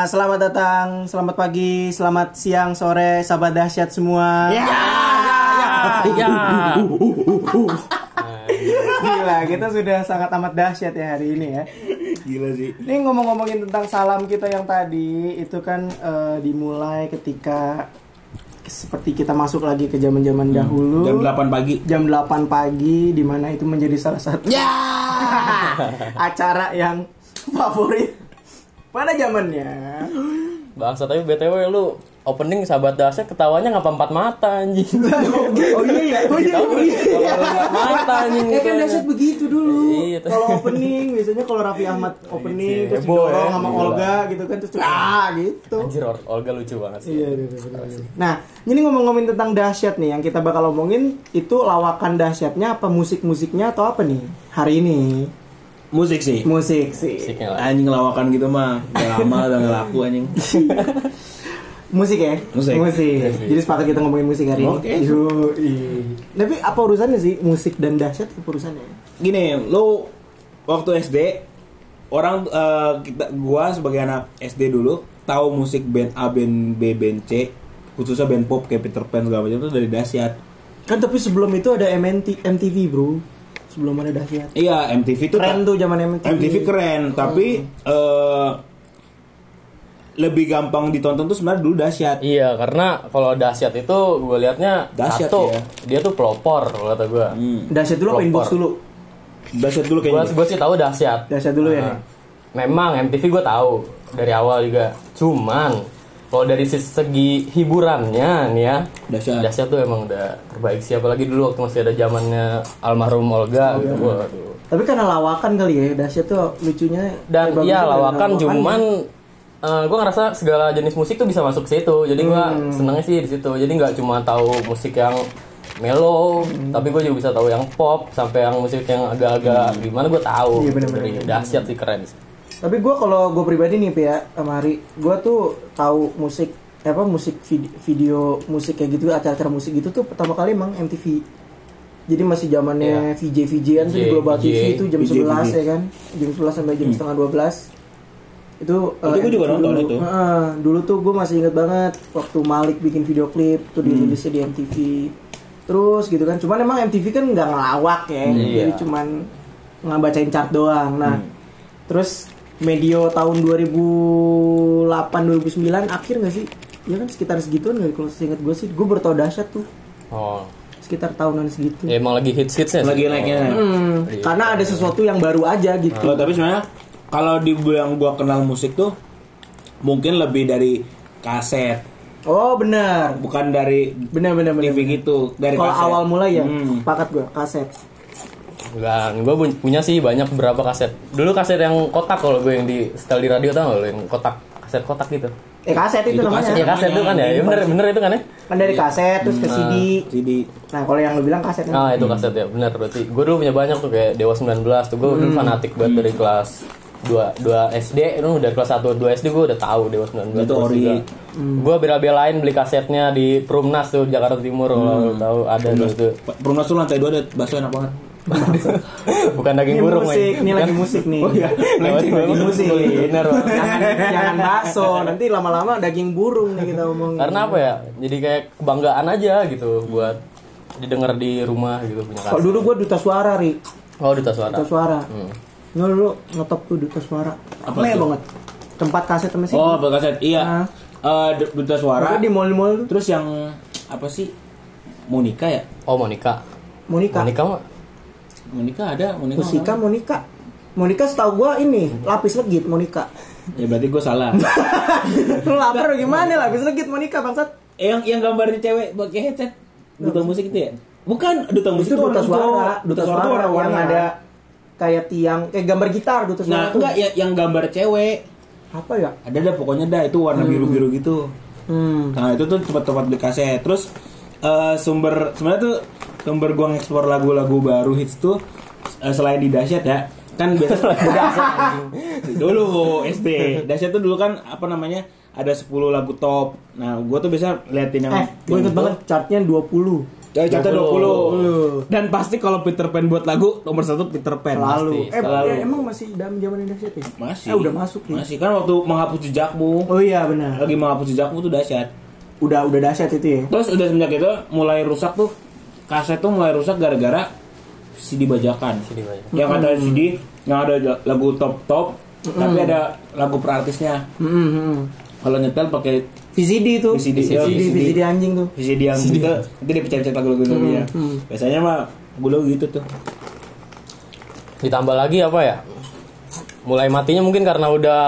Ya, selamat datang, selamat pagi, selamat siang, sore, sahabat dahsyat semua. Ya, Ya. Gila, kita sudah sangat amat dahsyat ya hari ini ya. Gila sih. Ini ngomong-ngomongin tentang salam kita yang tadi, itu kan eh, dimulai ketika seperti kita masuk lagi ke zaman-zaman dahulu. Jam 8 pagi. Jam 8 pagi di mana itu menjadi salah satu Ya. acara yang favorit pada zamannya. Bangsa tapi BTW lu opening sahabat dasar ketawanya ngapa empat mata anjing. Oh iya ya. Oh iya. Oh iya. Empat mata anjing. Ya kan dahsyat begitu dulu. Iya, kalau opening biasanya kalau Raffi Ahmad opening terus didorong ya. sama. Olga gitu kan terus ah gitu. Anjir Olga lucu banget sih. Iya, iya, iya. Nah, ini ngomong-ngomongin tentang dahsyat nih, yang kita bakal omongin itu lawakan dahsyatnya apa musik-musiknya atau apa nih hari ini? Musik sih. Musik sih. Musiknya lah. Anjing lawakan gitu mah. Udah lama udah nggak laku anjing. Musik ya? Musik. Jadi sepakat kita ngomongin musik hari Oke. ini. Yoi. Tapi apa urusannya sih musik dan dahsyat apa urusannya? Gini, lu waktu SD orang eh, kita gua sebagai anak SD dulu tahu musik band A, band B, band C, khususnya band pop kayak Peter Pan segala macam itu dari dahsyat. Kan tapi sebelum itu ada MNT, MTV, Bro. Sebelum ada dahsyat. Iya, MTV itu Keren tuh zaman MTV. MTV keren, tapi eh, lebih gampang ditonton tuh sebenarnya dulu dahsyat. Iya, karena kalau dahsyat itu gue liatnya Dahsyat, satu, ya. dia tuh pelopor kalau kata gue. Hmm. Dahsyat dulu apa inbox Pelopor. dulu? Dahsyat dulu kayaknya. gue sih tahu dahsyat. Dahsyat dulu ya. Nah, Memang MTV gue tahu dari awal juga. Cuman kalau dari segi hiburannya nih ya, Dahsyat. dahsyat tuh emang udah terbaik sih. Apalagi dulu waktu masih ada zamannya almarhum Olga gitu. Waduh. Tapi karena lawakan kali ya, dahsyat tuh lucunya. Dan eh, iya dari lawakan cuman gue ngerasa segala jenis musik tuh bisa masuk ke situ. Jadi gue Hmm. senengnya sih di situ. Jadi nggak cuma tahu musik yang mellow, Hmm. tapi gue juga bisa tahu yang pop sampai yang musik yang agak-agak gimana gue tahu. Iya. Dari dahsyat sih keren. sih. Tapi gue kalau gue pribadi nih Pi, ya sama gue tuh tahu musik apa musik vid- video, musik kayak gitu acara-acara musik gitu tuh pertama kali emang MTV. Jadi masih zamannya VJ VJ-an tuh di VJ, Global TV VJ, itu jam VJ. 11 ya kan. Jam 11 sampai jam setengah 12. Itu Itu eh, gua juga MTV nonton dulu. itu. Heeh, dulu tuh gue masih inget banget waktu Malik bikin video klip tuh dirilisnya di MTV. Terus gitu kan. Cuman emang MTV kan nggak ngelawak ya. Iya. Jadi cuman ngebacain chart doang. Nah, Hmm. terus medio tahun 2008 2009 akhir nggak sih? Ya kan sekitar segituan nggak kalau seingat gue sih. Gue bertau dahsyat tuh Oh, sekitar tahunan segitu. ya emang lagi hits hitsnya. Lagi naiknya. Hmm, karena ada sesuatu yang baru aja gitu. Kalau tapi sebenarnya kalau dibilang gua kenal musik tuh mungkin lebih dari kaset, Oh benar, bukan dari benar benar benar. TV gitu, dari Kalau kaset. awal mulai ya, Hmm. sepakat gue kaset. Dan gue punya sih banyak beberapa kaset. Dulu kaset yang kotak kalau gue yang di setel di radio tau nggak lo yang kotak kaset kotak gitu. Eh kaset itu, Itu namanya. kaset. Iya kaset itu kan ya, ya bener bener itu kan ya. Kan dari kaset terus ke CD. CD. Nah kalau yang lu bilang kaset. Ah itu kaset ya benar berarti. Gue dulu punya banyak tuh kayak Dewa 19 tuh gue dulu fanatik banget dari kelas 2 2 SD itu dari kelas 1 2 SD gue udah tahu Dewa 19 Itu ori. Gue bela-belain beli kasetnya di Perumnas tuh Jakarta Timur kalau lu tahu ada dulu tuh. Perumnas tuh lantai dua ada bakso enak banget. Bukan daging Ini burung musik, ini lagi musik nih. Oh iya, lagi musik. Kuliner, jangan jangan bakso, nanti lama-lama daging burung nih kita ngomong. Karena apa ya? Jadi kayak kebanggaan aja gitu buat didengar di rumah gitu punya Kalau dulu gue duta suara, Ri. Oh, duta suara. Duta suara. Hmm. Nggak dulu ngetop tuh duta suara. Apa banget. Tempat kaset sama sih. Oh, kaset. Iya. Nah. Eh, D- duta suara. di mall-mall. Terus yang apa sih? Monika ya? Oh, Monica. Monika. Monica mah Monika ada, Monika. Musika mana? Monika. Monika setahu gua ini lapis legit Monika. Ya berarti gue salah. Lu lapar gimana lapis legit Monika bangsat? Eh, yang yang gambarnya cewek pakai headset. Duta musik itu ya? Bukan, duta musik Itu duta orang suara, cowok. duta suara tuh yang warna-warna. ada kayak tiang, kayak gambar gitar duta suara Nah, tuh. enggak ya yang gambar cewek. Apa ya? Ada dah pokoknya dah itu warna biru-biru gitu. Hmm. Nah itu tuh tempat-tempat beli kaset. Terus eh, sumber sebenarnya tuh sumber gua ngeksplor lagu-lagu baru hits tuh eh, selain di dahsyat ya kan biasa dulu SD dahsyat tuh dulu kan apa namanya ada 10 lagu top nah gua tuh biasa liatin yang Eh, gue yang inget banget chartnya 20 Ya, catnya 20. 20. Dan pasti kalau Peter Pan buat lagu nomor satu Peter Pan. Selalu. pasti, Eh, selalu. ya, emang masih dalam zaman dahsyat ya? Masih. Eh, udah masuk nih. Masih kan waktu menghapus jejakmu. Oh iya benar. Lagi menghapus jejakmu tuh dahsyat. Udah udah dahsyat itu ya. Terus udah semenjak itu mulai rusak tuh kaset tuh mulai rusak gara-gara CD bajakan. CD bajakan. Yang ada CD, yang ada lagu top-top, tapi ada lagu per artisnya. Hmm, hmm, hmm. Kalau nyetel pakai VCD itu. VCD, VCD, ya, VCD, VCD. anjing tuh. VCD yang gitu, nanti dia pecah-pecah lagu-lagu hmm. Biasanya mah gue gitu tuh. Ditambah lagi apa ya? Mulai matinya mungkin karena udah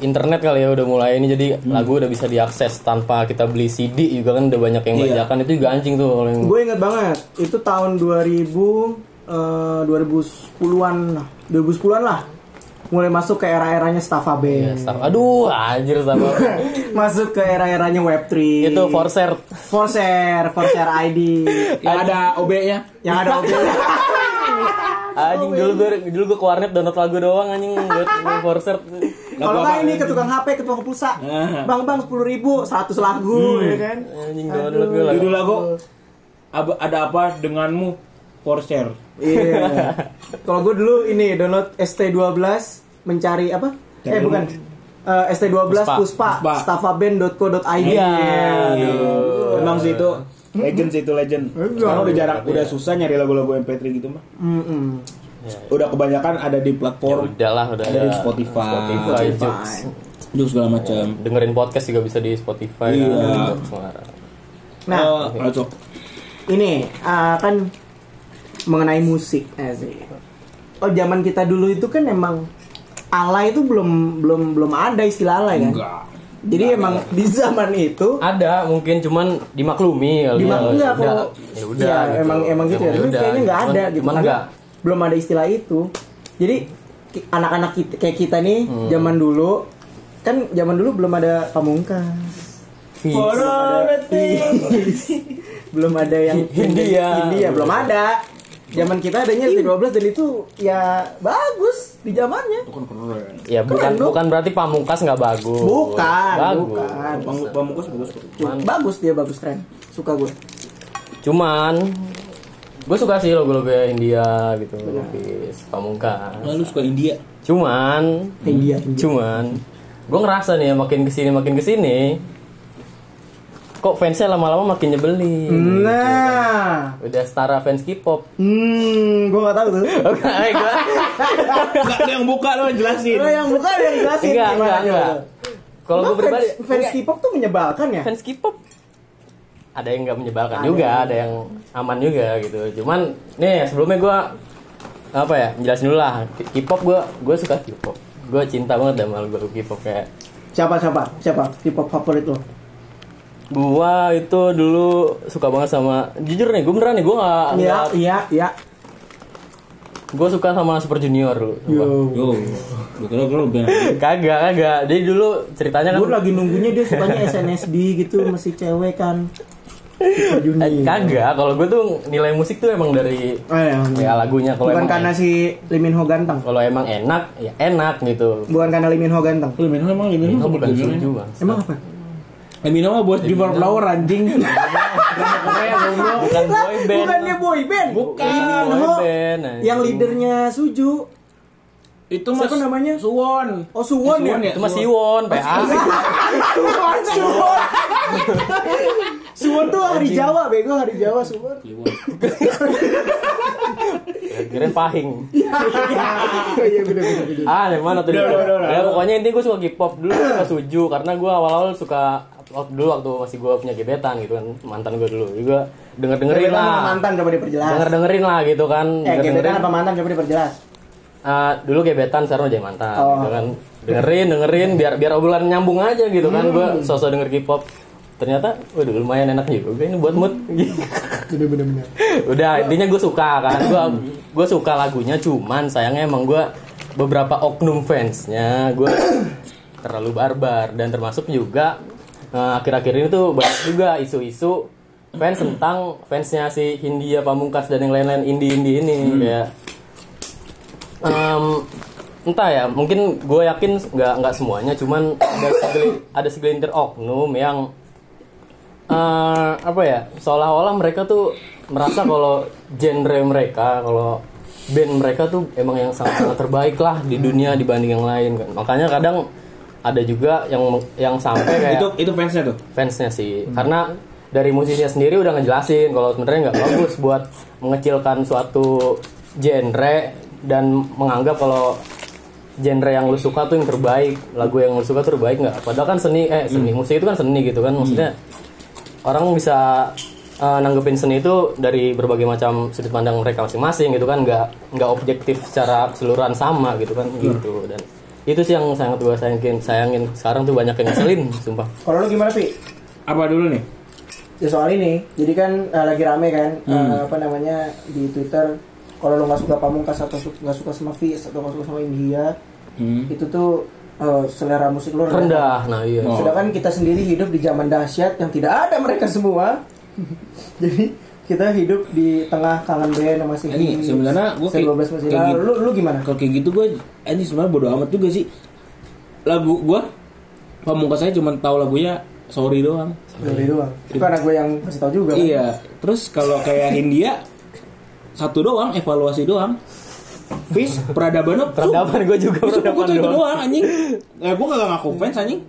internet kali ya udah mulai ini jadi lagu udah bisa diakses tanpa kita beli CD juga kan udah banyak yang Iya. bajakan itu juga anjing tuh kalau yang Gue inget banget. Itu tahun 2000 eh, 2010-an lah. 2010-an lah. Mulai masuk ke era-eranya Staffa Ya, Band. Star- Aduh, anjir sama. masuk ke era-eranya Web3. itu Forcer. Forshare, Forshare ID. Yang ada OB-nya. yang ada OB. Anjing dulu gue dulu gue ke warnet download lagu doang anjing buat Forcer. Kalau nggak ini ke tukang HP, ke tukang pulsa. Ah. Bang bang sepuluh ribu, 100 lagu, ya kan? Judul lagu ada apa denganmu for share. Iya. Kalau gue dulu ini download ST12 mencari apa? Eh bukan. Eh, ST12 Puspa. Puspa, Puspa. staffaband.co.id. Iya. Emang sih itu legend sih itu legend. Sekarang udah jarang, udah susah nyari lagu-lagu MP3 gitu mah. Mm-mm. Udah kebanyakan ada di Ya platform, udahlah udah ada di Spotify, Spotify, Joox. Joox segala macam. Dengerin podcast juga bisa di Spotify Iya. kan. Suara. Nah, Eh, masuk. ini ah, kan mengenai musik asik. Oh zaman kita dulu itu kan emang alay itu belum belum belum ada istilah alay kan? Enggak. Jadi emang di zaman itu Ada mungkin cuman dimaklumi kali di ya. enggak kalau ya udah ya, gitu. emang emang gitu ya. Emang Tapi kayaknya nggak Cuman- ada gitu. Cuman enggak belum ada istilah itu. Jadi anak-anak kita, kayak kita nih Hmm. zaman dulu kan zaman dulu belum ada pamungkas. Fix. belum ada yang Hindia. Hindia belum ada. Zaman kita adanya ST12 dan itu ya bagus di zamannya. Ya bukan Keren, dong. bukan berarti pamungkas nggak bagus. Bukan, bagus. bukan. Pamungkas bagus. Cuman- Bagus dia bagus keren. Suka gue. Cuman gue suka sih logo-logo India gitu, Fix, pamungkas. Lalu suka India. Cuman India, India. Cuman gue ngerasa nih ya, makin ke sini makin ke sini kok fansnya lama-lama makin nyebelin. Nah, Udah setara fans K-pop. hmm, gue gak tahu tuh. Oke, gue Enggak ada yang buka lo jelasin. Lo yang buka ada yang jelasin enggak enggak enggak. Kalau gue pribadi fans, fans K-pop tuh menyebalkan ya? fans K-pop ada yang nggak menyebalkan Ada. juga, ada yang aman juga gitu. Cuman nih sebelumnya gue apa ya jelasin dulu lah K-pop gue gue suka K-pop gue cinta banget sama lagu K-pop kayak Siapa siapa? Siapa K-pop favorit lo? gua itu dulu suka banget sama jujur nih gue beneran nih gue nggak Iya, nggak iya, iya. gue suka sama Super Junior dulu Yo. Yo, gue kira gue lebih kagak kagak jadi dulu ceritanya kan Gue lagi nunggunya dia sukanya SNSD gitu, masih cewek kan. Eh, kagak kalau gue tuh nilai musik tuh emang dari Oh, iya. ya lagunya kalau Bukan emang karena si Lee Min Ho ganteng. kalau emang enak ya enak gitu Bukan karena Lee Min Ho ganteng. Lu Minho emang Itu sebut bukan suju Emang apa? Limino mah buat Diva Flower anjing. bukan boy band Bukannya boy band. Bukan. Lee Min boy Ho yang leadernya Suju. Itu Siapa namanya? Suwon. Oh, Suwon ya? itu mah Siwon PA Suwon, Suwon. Suwon tuh hari Jawa, bego hari Jawa Suwon. kirain pahing. Oh iya bener bener bener. ah dari mana tuh? Ya pokoknya intinya gue suka K-pop dulu suka suju karena gue awal-awal suka waktu dulu waktu masih gue punya gebetan gitu kan. Mantan gue dulu. Juga denger dengerin lah. mantan coba diperjelas. denger dengerin lah gitu kan. Eh, denger gebetan dengerin apa mantan coba diperjelas. Ah, dulu gebetan sekarang udah jadi mantan Oh. gitu kan. Dengerin dengerin biar biar obrolan nyambung aja gitu kan. Gue sosok denger K-pop ternyata waduh lumayan enak juga. Ini buat mood. Bener bener bener. udah intinya gue suka kan? Gue gue suka lagunya cuman sayangnya emang gue beberapa oknum fansnya gue terlalu barbar. Dan termasuk juga Nah, akhir-akhir ini tuh banyak juga isu-isu fans tentang fansnya si Hindia Pamungkas dan yang lain-lain indie-indie ini kayak em, entah ya mungkin gue yakin nggak nggak semuanya cuman ada segelintir oknum yang eh, apa ya seolah-olah mereka tuh merasa kalau genre mereka kalau band mereka tuh emang yang sangat-sangat terbaik lah di dunia dibanding yang lain kan. Makanya kadang ada juga yang yang sampai kayak Itu itu fansnya tuh. fansnya sih. Karena dari musisinya sendiri udah ngejelasin kalau sebenarnya nggak bagus buat mengecilkan suatu genre dan menganggap kalau genre yang lu suka tuh yang terbaik lagu yang lu suka tuh terbaik nggak. Padahal kan seni eh seni musik itu kan seni gitu kan maksudnya orang bisa eh, nanggepin seni itu dari berbagai macam sudut pandang mereka masing-masing gitu kan nggak nggak objektif secara keseluruhan sama gitu kan gitu dan itu sih yang sangat gue sayangin sayangin sekarang tuh banyak yang ngeselin sumpah Kalau lu gimana Pi? Apa dulu nih? Ya soal ini, jadi kan eh, lagi rame kan Hmm. eh, apa namanya di Twitter kalau lu nggak suka Pamungkas atau su- nggak suka sama Fis atau nggak suka sama India Hmm. itu tuh eh, selera musik lu rendah nah iya Oh. Sedangkan kita sendiri hidup di zaman dahsyat yang tidak ada mereka semua. Jadi kita hidup di tengah kangen band sama si Ini sebenarnya gua kayak- 12 masih kayak gitu. Lu lu gimana? Kalau kayak gitu gue ini sebenarnya bodo amat juga sih. Lagu gue pamungkas saya cuma tahu lagunya sorry doang. Dari doang. Itu karena gue yang kasih tahu juga. kan? Iya. Terus kalau kayak Hindia satu doang evaluasi doang. Fish peradaban Peradaban gue juga peradaban gue tuh itu doang. doang anjing. Ya gue kagak ngaku fans anjing.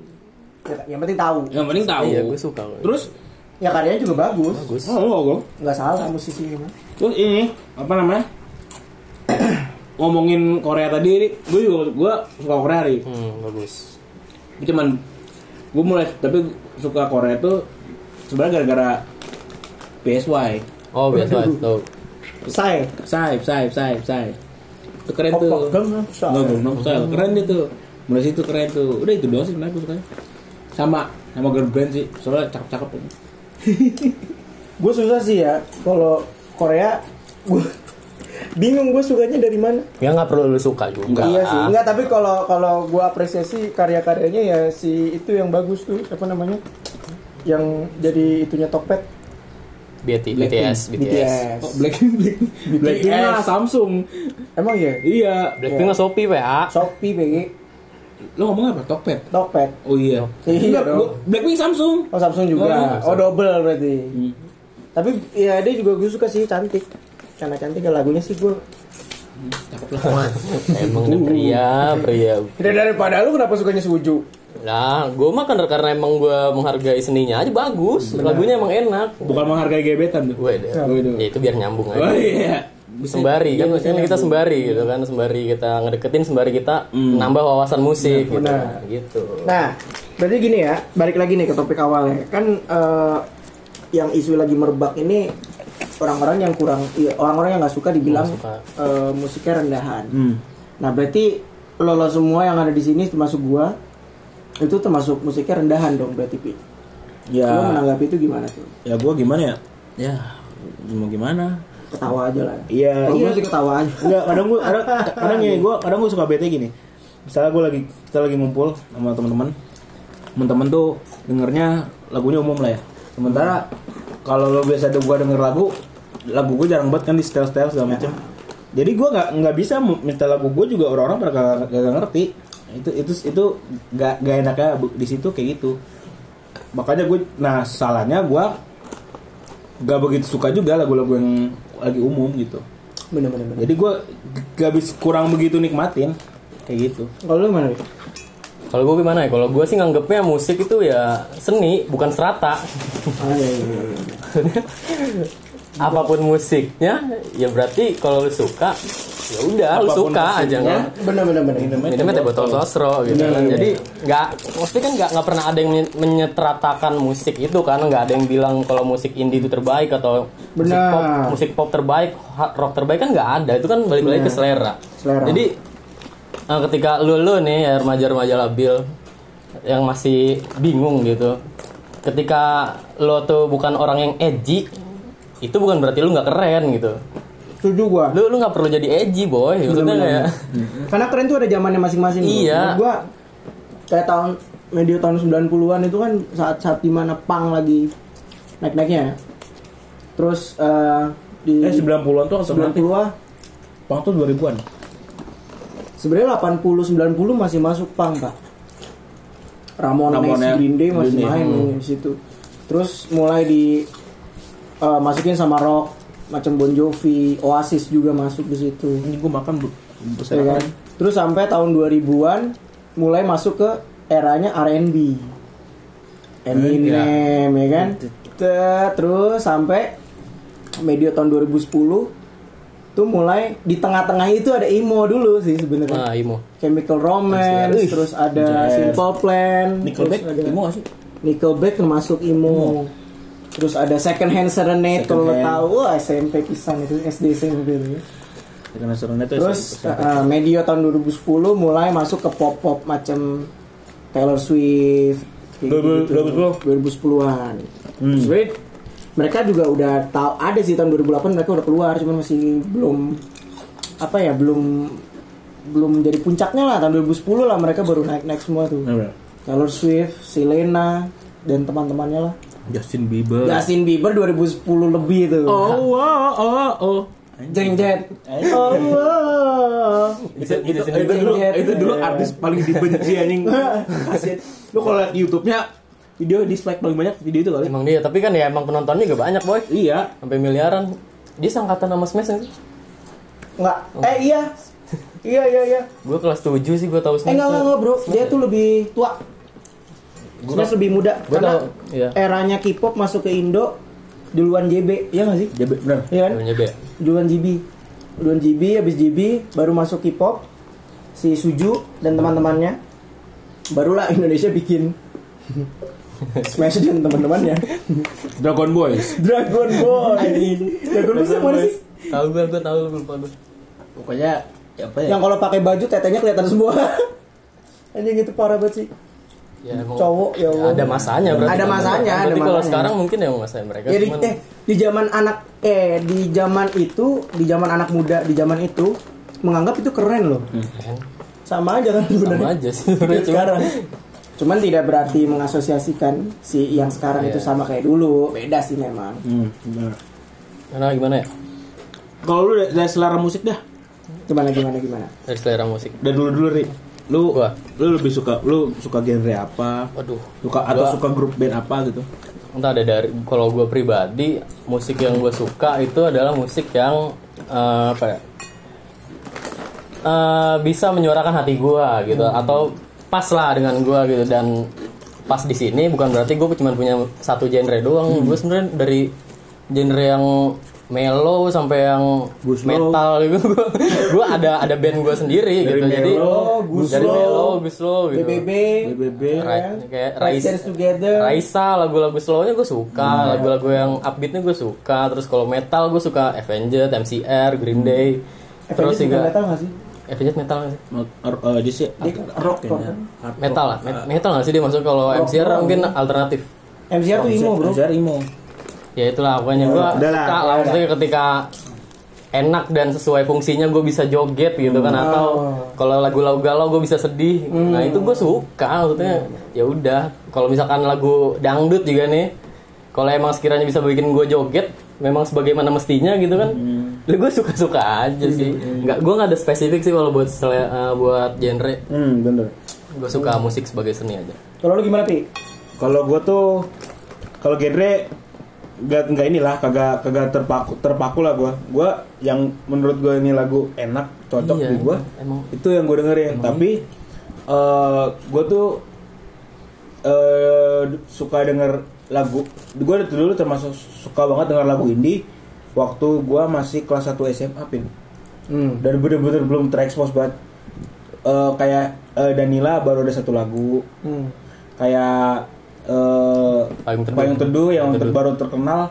Ya, yang penting tahu. Yang penting tahu. Iya, gue suka. Terus Ya karyanya juga bagus. bagus oh, oh, oh. Nggak salah musisi mah. Terus ini apa namanya? Ngomongin Korea tadi, gue juga gue suka Korea nih. hmm, bagus cuman gue mulai tapi suka Korea tuh sebenarnya gara-gara PSY oh biasa tuh Say. Saib, Saib, Saib, Saib itu keren tuh Gangnam Style. Nggak, Gangnam Style keren dia tuh mulai situ keren tuh udah itu doang sih sebenarnya gue sukanya sama sama girl band sih soalnya cakep-cakep Gue susah sih ya kalau Korea gue bingung gue sukanya dari mana. ya nggak perlu lu suka juga Enggak. Iya sih. Enggak, tapi kalau kalau gue apresiasi karya-karyanya ya si itu yang bagus tuh apa namanya? Yang jadi itunya Tokped. BT, Blackpink. BTS BTS oh, Blackpink Blackpink Blackpink BTS. mah Samsung Emang ya? iya Blackpink mah Shopee PA Shopee BG lo ngomong apa Tokped Tokped. oh iya Iya dong. Blackpink Samsung Oh Samsung juga. Oh, Oh, double berarti. Hmm. Tapi ya dia juga gue suka sih cantik. Karena cantik ya lagunya sih gue. cakep lah emang pria pria Tidak daripada lu kenapa sukanya Suju? Nah, gue mah kan karena emang gue menghargai seninya aja bagus. Lagunya emang enak. bukan menghargai gebetan tuh Gue deh. Oh, itu. Ya itu biar nyambung oh aja. iya Bisa- Sembari kan iya, maksudnya kita sembari gitu kan, sembari kita ngedeketin, sembari kita nambah wawasan musik gitu. benar. Gitu. Nah, berarti gini ya, balik lagi nih ke topik awalnya. Kan eh, yang isu lagi merebak ini orang-orang yang kurang, iya, orang-orang yang nggak suka dibilang suka. eh, musiknya rendahan. Hmm. Nah, berarti lo, lo semua yang ada di sini termasuk gua itu termasuk musiknya rendahan dong berarti Pi. ya Lo menanggapi itu gimana tuh? ya gue gimana ya ya mau gimana Ketawa aja lah. Iya, Kalau iya. gua sih ketawa aja. Enggak, kadang gue kadang kadang gini, gue kadang gue suka bete gini. Misalnya gue lagi kita lagi ngumpul sama teman-teman, teman-teman tuh dengernya lagunya umum lah ya. Sementara kalau lo biasa gue denger lagu, lagu gue jarang banget kan di style-style segala macam. Jadi gue nggak nggak bisa minta lagu gue juga orang-orang pada gak, gak ngerti. Itu itu itu gak, gak enaknya di situ kayak gitu. Makanya gue, nah salahnya gue gak begitu suka juga lagu-lagu yang lagi umum gitu. Bener-bener. bener. Jadi gue gak bisa kurang begitu nikmatin kayak gitu. Kalau lu gimana? Kalau gue gimana ya? Kalau gue sih nganggepnya musik itu ya seni, bukan serata. Ah, iya, iya, iya. Apa pun musiknya, ya berarti kalau lu suka, ya udah lu suka aja musiknya, nggak. Bener-bener bener. minumnya teh botol sosro gitu Bener, kan. Jadi nggak, maksudnya kan nggak nggak pernah ada yang menye- menyeteratakan musik itu kan, nggak ada yang bilang kalau musik indie itu terbaik atau musik Benar. pop musik pop terbaik, rock terbaik kan nggak ada. Itu kan balik lagi ke selera. Selera. Jadi eh, ketika lu lu nih ya remaja-remaja labil yang masih bingung gitu, ketika lo tuh bukan orang yang edgy, itu bukan berarti lu nggak keren gitu. Setuju gua. Lu lu nggak perlu jadi edgy boy, maksudnya kayak Karena keren tuh ada zamannya masing-masing. Iya. Menurut Gua kayak tahun medio tahun 90-an itu kan saat-saat di mana pang lagi naik-naiknya ya. Terus eh, di Eh 90-an tuh alternatif. 90-an Pang tuh 2000-an. sebenarnya 80 90 masih masuk pang, Pak. Ramones, Ramones, Green Day masih Green main hmm. di situ. Terus mulai di eh, masukin sama rock macam Bon Jovi, Oasis juga masuk di situ. Ini gue makan bu. Ya kan? Terus sampai tahun 2000-an mulai masuk ke eranya R&B. Eminem ya kan? Te- Terus sampai medio tahun 2010 tuh mulai di tengah-tengah itu ada emo dulu sih sebenarnya. Nah, Imo. Chemical Romance, terus ada. Simple Plan, Nickelback, ada emo gak sih? Nickelback termasuk emo. Terus ada Second Hand Serenade Second kalau lo Hand. tahu, wah SMP pisan itu SD SMP itu. Karena serunya tuh Terus uh, medio tahun 2010 mulai masuk ke pop pop macam Taylor Swift kayak 2010. gitu. 2010-an. Hmm. Sebenarnya mereka juga udah tahu ada sih tahun 2008 mereka udah keluar cuman masih belum apa ya belum belum jadi puncaknya lah tahun 2010 lah mereka baru naik naik semua tuh. Taylor Swift, Selena dan teman-temannya lah. Justin Bieber. Justin Bieber 2010 lebih tuh. Oh, oh, oh, oh. Jeng jet. Oh, wow. itu, itu, itu, Bieber. dulu itu dulu artis paling dibenci anjing Kasian. lu kalau liat YouTube-nya video dislike paling banyak video itu kali Emang dia, tapi kan ya emang penontonnya juga banyak, boy. iya Sampai miliaran. Dia sangkatan sama Smash sih? Enggak. Eh iya. Iya iya iya. Gue kelas 7 sih gue tahu Eh Smash. enggak enggak, enggak bro. Dia tuh lebih tua. Smash lebih muda. Gua Karena tahu, iya. eranya K-pop masuk ke Indo duluan JB. Iya nggak sih? dia be- bener Iya kan? Namanya B. Duluan GB. Duluan GB habis GB baru masuk K-pop si Suju dan teman-temannya. Barulah Indonesia bikin Smash dan teman-temannya. Dragon Boys Dragon Ball. Dragon Ball yang mana sih? Tahu gue, gue tahu gue lupa gue. pokoknya ya apa ya Yang kalau pakai baju tetenya kelihatan semua. Anjing itu parah banget sih. Ya, Cowok, ya. Ada masanya berarti. Ada masanya, ada kalau sekarang mungkin ya masanya mereka Jadi cuman eh di zaman anak eh di zaman itu, di zaman anak muda, di zaman itu menganggap itu keren loh. Keren. Sama aja kan sama sebenarnya. aja sih sekarang. Cuman tidak berarti mengasosiasikan si yang sekarang itu Iya. sama kayak dulu. Beda sih memang. hmm, bener. Karena gimana ya? kalau lu dari, dari selera musik dah Gimana gimana gimana? Dari selera musik. dari dulu dulu ri lu Gua. lu lebih suka lu suka genre apa Waduh. suka atau Gua- suka grup band apa gitu Entah ada dari kalau gue pribadi musik yang gue suka itu adalah musik yang eh, apa ya? Eh, bisa menyuarakan hati gue gitu atau pas lah dengan gue gitu dan pas di sini bukan berarti gue cuma punya satu genre doang gue sebenarnya dari genre yang mellow sampai yang Guslow. metal gitu gue ada ada band gue sendiri Dari gitu jadi mellow, dari mellow guslow gitu BBB, BBB Ra- kayak Rise Raisa. Raisa lagu-lagu slownya gue suka, lagu-lagu yang upbeatnya gue suka. Terus kalau metal gue suka Avenged, MCR, Green Day. Terus Avenged bukan juga metal nggak sih? Avenged metal nggak sih? uh, dia sih Dia rock kayaknya. Hard Metal lah, met- metal nggak sih dia masuk kalau MCR mungkin alternatif. MCR tuh emo bro. Konser emo Ya itulah. Pokoknya gue suka lah. Maksudnya ketika enak dan sesuai fungsinya gue bisa joget gitu kan. Atau kalau lagu-lagu galau gue bisa sedih. Nah itu gue suka maksudnya ya udah. Kalau misalkan lagu dangdut juga nih kalau emang sekiranya bisa bikin gue joget memang sebagaimana mestinya gitu kan. Ya gue suka-suka aja sih. Nggak gue nggak ada spesifik sih kalau buat sele- eh, buat genre. Hmm bener. Gue suka musik sebagai seni aja. Kalau lu gimana pi? kalau gue tuh kalau genre gak nggak inilah kagak kagak terpaku terpaku lah gue gue yang menurut gue ini lagu enak cocok Iya, di gue emang. itu yang gue dengerin. Tapi eh gue tuh eh suka denger lagu gue dulu termasuk suka banget denger lagu indie. Waktu gue masih kelas 1 SMA pin. Hmm. dan bener-bener belum terekspos banget. Eh, kayak eh, Danila baru ada satu lagu. Hmm. kayak eh Payung Teduh. Payung Teduh yang Payung Teduh. baru terkenal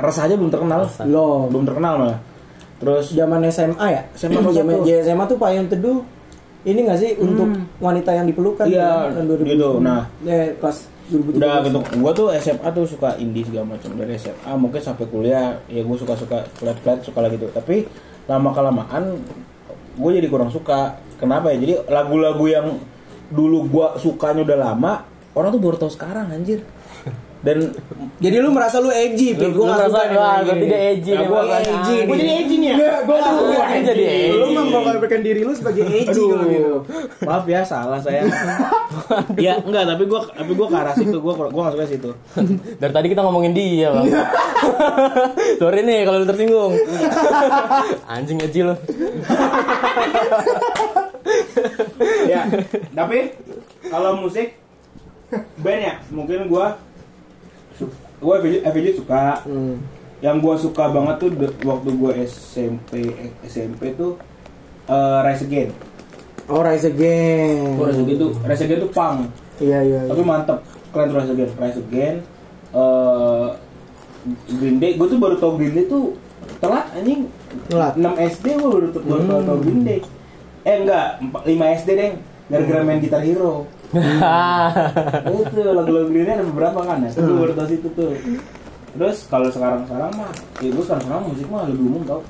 Resah aja belum terkenal Resah. Loh, belum terkenal malah terus zaman SMA ya? SMA Zaman satu. SMA tuh payung teduh. Ini nggak sih untuk wanita yang dipelukan? Iya, tahun 2000. gitu. Nah. eh, kelas 2017. udah gitu gua tuh SMA tuh suka indie segala macam dari SMA mungkin sampai kuliah ya gue suka suka flat flat suka lagi gitu tapi lama kelamaan gue jadi kurang suka kenapa ya jadi lagu-lagu yang dulu gua sukanya udah lama orang tuh baru tahu sekarang anjir. Dan Jadi lu merasa lu edgy, Pi. Lu Gua nggak merasa suka wah berarti dia edgy Nah, Bang. edgy nih. jadi edgy nih ya? Gua kan jadi Lu edgy. memperkenalkan diri lu sebagai edgy kalau gitu. maaf ya salah saya. ya enggak, tapi gua tapi gua ke arah situ, gua gua enggak suka situ. Dari tadi kita ngomongin dia, Bang. Sorry nih kalau lu tersinggung. Anjing edgy lu. ya, tapi kalau musik band ya, mungkin gua gua FVJ suka. Hmm. Yang gua suka banget tuh de- waktu gua SMP SMP tuh eh, Rise Again. Oh, Rise Again. Gua Rise Again tuh Rise Again tuh punk. Iya, iya. iya. tapi mantep keren tuh Rise Again Rise Again eh Green Day gue tuh baru tau Green Day tuh telat anjing Telat. 6 SD gue baru baru tau, tau Green Day eh enggak 5 SD deh gara-gara main Guitar Hero itu lagu-lagu Green Day ada beberapa kan ya. Gue baru tau situ tuh. Terus kalau sekarang-sekarang mah ya gue sekarang-sekarang musik mah lebih umum tau.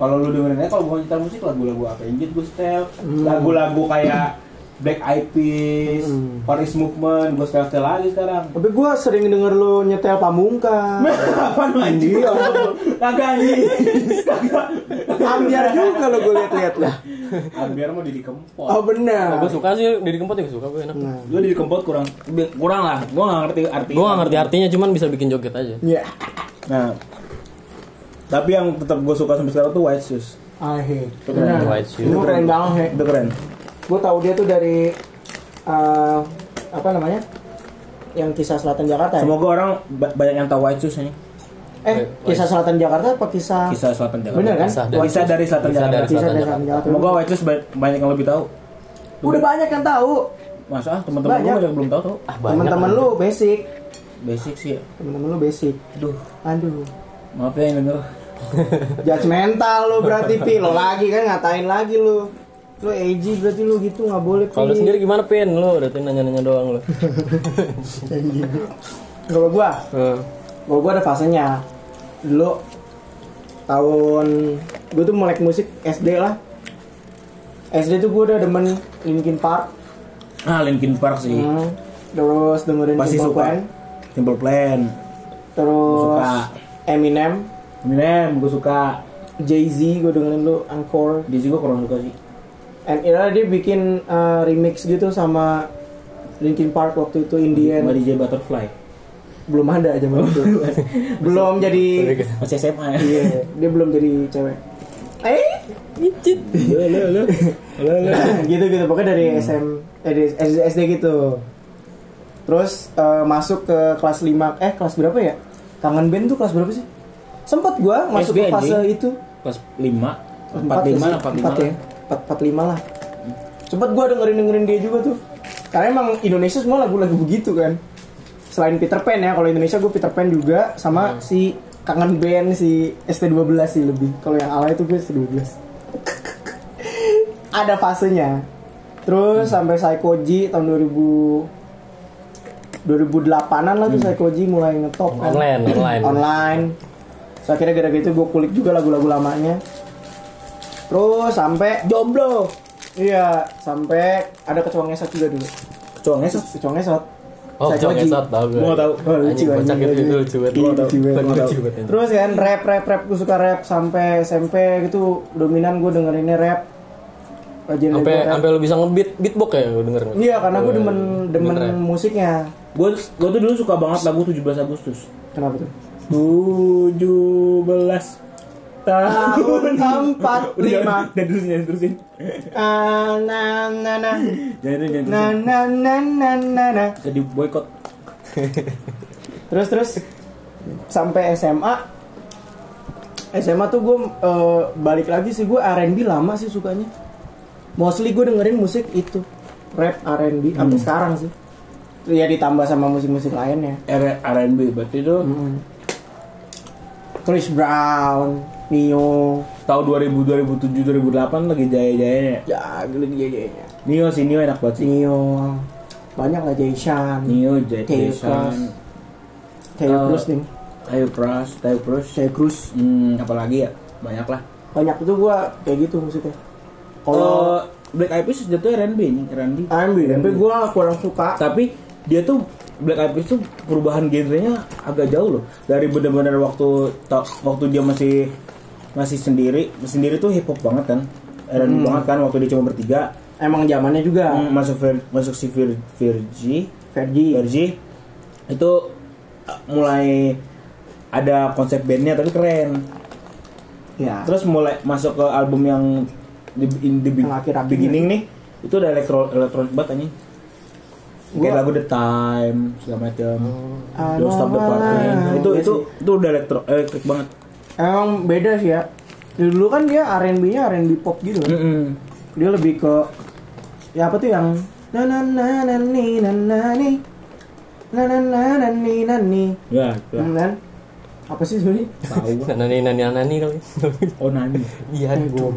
Kalau lu dengerin aja kalau gue nyetel musik lagu-lagu Avenged gue setel. Lagu-lagu kayak Black Eyed Peas, Hmm. Paris Movement, gue setel-setel lagi sekarang. Tapi gua sering denger lu nyetel pamungkas. Apaan lu anjing? Kagak anjing. Ambiar juga lo gue liat-liat lah. Ambiar mau Didi Kempot. Oh benar. gue suka sih Didi Kempot juga suka gue enak. Nah. Gue Didi Kempot kurang kurang lah. Gue gak ngerti artinya. Gue gak ngerti artinya cuman bisa bikin joget aja. Ya. Nah, tapi yang tetap gue suka sampai sekarang tuh White Shoes. Ah. Itu keren. White Shoes. Itu keren banget. Itu keren. Gue tahu dia tuh dari eh, apa namanya? Yang kisah selatan Jakarta ya? Semoga orang ba- banyak yang tahu White Shoes ini. Eh, kisah selatan Jakarta apa kisah? Kisah Selatan Jakarta. Bener kan? Kisah dari- Kisah dari Selatan Kisah Jakarta. dari Kisah dari selatan Jakarta. Semoga White Shoes ba- banyak yang lebih tahu. Udah banyak yang tahu. Masa ah, teman-teman banyak yang belum tahu tau. Ah. Teman-teman lu basic. Basic sih ya. Teman-teman lu basic. Aduh, Aduh. maaf ya yang denger. Judgmental lu berarti Pi Lo lagi kan ngatain lagi lu Lu edgy berarti lu gitu nggak boleh Kalau lu sendiri gimana Pin? Lu udah nanya-nanya doang lu. Kalau gua Hmm. Kalau gua ada fasenya Dulu Tahun Gua tuh melek musik SD lah SD tuh gua udah demen Linkin Park Ah, Linkin Park sih. hmm. Terus dengerin Pasti Simple suka. Plan Simple Plan. Terus Suka. Eminem Eminem gue suka. Jay-Z gue dengerin lu Encore Dia juga kurang suka sih. And Ira dia bikin uh, remix gitu sama Linkin Park waktu itu Indian Sama DJ Butterfly. belum ada aja itu belum jadi Masih SMA ya. iya dia belum jadi cewek eh Icit. Lo lo lo. Lo lo. gitu gitu pokoknya dari SM eh dari SD, SD gitu terus uh, masuk ke kelas 5 eh kelas berapa ya kangen band tuh kelas berapa sih sempet gua masuk SD ke fase itu Kelas 5 Empat 45 ya sih? lah, 45 Empat ya empat empat lima lah. Sempet gua dengerin dengerin dia juga tuh. Karena emang Indonesia semua lagu-lagu begitu kan. Selain Peter Pan ya kalau Indonesia gue Peter Pan juga sama si kangen band si ST12 sih lebih. Kalau yang ala itu gue ST12 ada fasenya. Terus sampai Psychoji tahun 2000 2008an lah tuh Psychoji mulai ngetop kan. Online, online. online. So akhirnya gara-gara itu gue kulik juga lagu-lagu lamanya terus sampai Jomblo. iya sampai ada kecoa ngesot juga dulu Kecoa ngesot. kecoa ngesot Oh, Psychoji. jangan esot tau gue. Gua nggak tahu. Oh, lucu, anjing, itu lucu banget. Lucu banget. Lucu banget. Terus kan rap rap rap gue suka rap sampai SMP gitu dominan gue dengerinnya rap. Sampai rap. sampai lu bisa ngebeat beatbox ya gue denger. Iya karena gue demen demen musiknya. Gue gue tuh dulu suka banget lagu 17 Agustus. Kenapa tuh? 17 tahun Empat lima. Dan terusin, terusin. Na na na Jangan terusin, jangan na na na na na na. Jadi boykot. Terus terus sampai SMA SMA tuh gue balik lagi sih gue R&B lama sih sukanya. Mostly gue dengerin musik itu rap R&B sampai sekarang sih. Ya ditambah sama musik-musik lainnya. R- R&B berarti itu Mm. Chris Brown, Nio, tahun 2000 2007 2008 lagi jaya-jayanya. ya dia dia Nio sih Nio enak banget sih. Nio, banyak lah Jason, Nio, Jason, Taylor Eh, Cruz nih, Tayo Cruz, Tayo Cruz. Taylor Cruz, Hmm, apalagi ya? Banyak lah. banyak itu gue kayak gitu musiknya. Kalau Kalau Black Eyed Peas jatuhnya R&B nih, R&B. R&B, tapi gue kurang suka. Tapi dia tuh Black Eyed Peas tuh perubahan genrenya agak jauh loh dari benar-benar waktu waktu dia masih masih sendiri sendiri tuh hip hop banget kan. R&B banget kan waktu dia cuma bertiga. Emang zamannya juga. Hmm, masuk Vir- masuk si Vir, Virgie Fergie. Virgie itu uh, mulai ada konsep bandnya tapi keren. Ya. terus mulai masuk ke album yang di, in the be- Yang akhir-akhirnya. beginning nih itu udah elektro elektronik banget anjing. Kayak lagu The Time segala macam Ah, Don't Stop the Party. Ah, itu iya itu itu udah elektro elektrik banget Emang beda sih ya. Dulu kan dia R&B-nya R&B pop gitu kan. Mm-mm. Dia lebih ke ya apa tuh yang na na na na ni na na ni na na na na ni na ni ya lah. Hmm, kan? apa sih sebenarnya tahu gua. nani nani nani kali oh nani iya gue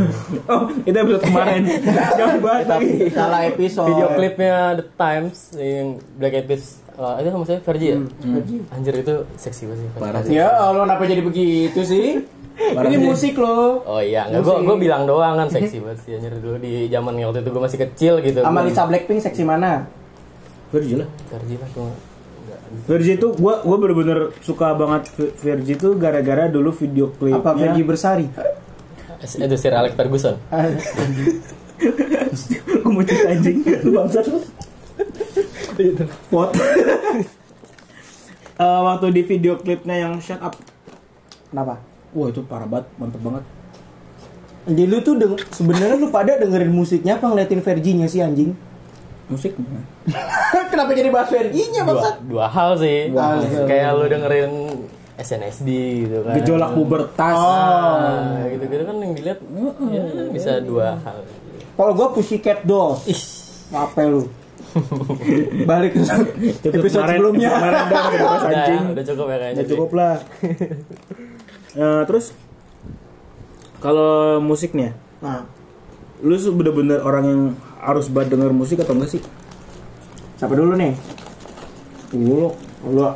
oh itu episode kemarin jangan bahas lagi salah episode video klipnya The Times yang Black Eyed Peas uh, itu sama saya Fergie ya? Anjir itu seksi banget sih Parah sih. ya Allah kenapa jadi begitu sih? Parah ini musik loh. Oh iya, enggak gue gue bilang doang kan seksi banget sih anjir. Dulu di zaman waktu itu gue masih kecil gitu. sama Gua- Lisa Blackpink seksi mana? Virgie lah. Fergie lah gue. Virgie itu gua gua bener-bener suka banget Vi- Virgie itu gara-gara dulu video klipnya. Apa Fergie Bersari? Itu Sir Alex Ferguson. Gue mau cerita anjing Bangsat Pot Eh, Waktu di video klipnya yang Shut Up. Kenapa? Wah itu parah banget Mantep banget. Jadi lu tuh deng- sebenarnya lu pada dengerin musiknya apa ngeliatin Fergie-nya sih anjing? Musik? Kenapa jadi bahas Fergie-nya Dua, dua hal sih. Dua hal. Kayak lu dengerin SNSD gitu kan. Gejolak pubertas. Nah, gitu-gitu kan yang dilihat ya, bisa dua hal. kalau gua Pussycat Dolls. Ih, apa lu balik ke episode kemarin- sebelumnya. Kemarin dah kita bahas udah, anjing. udah cukup ya kayaknya. Udah cukup lah. Eh, Terus Kalau musiknya nah. Lu bener-bener orang yang harus banget denger musik atau enggak sih? siapa dulu nih? Lu lu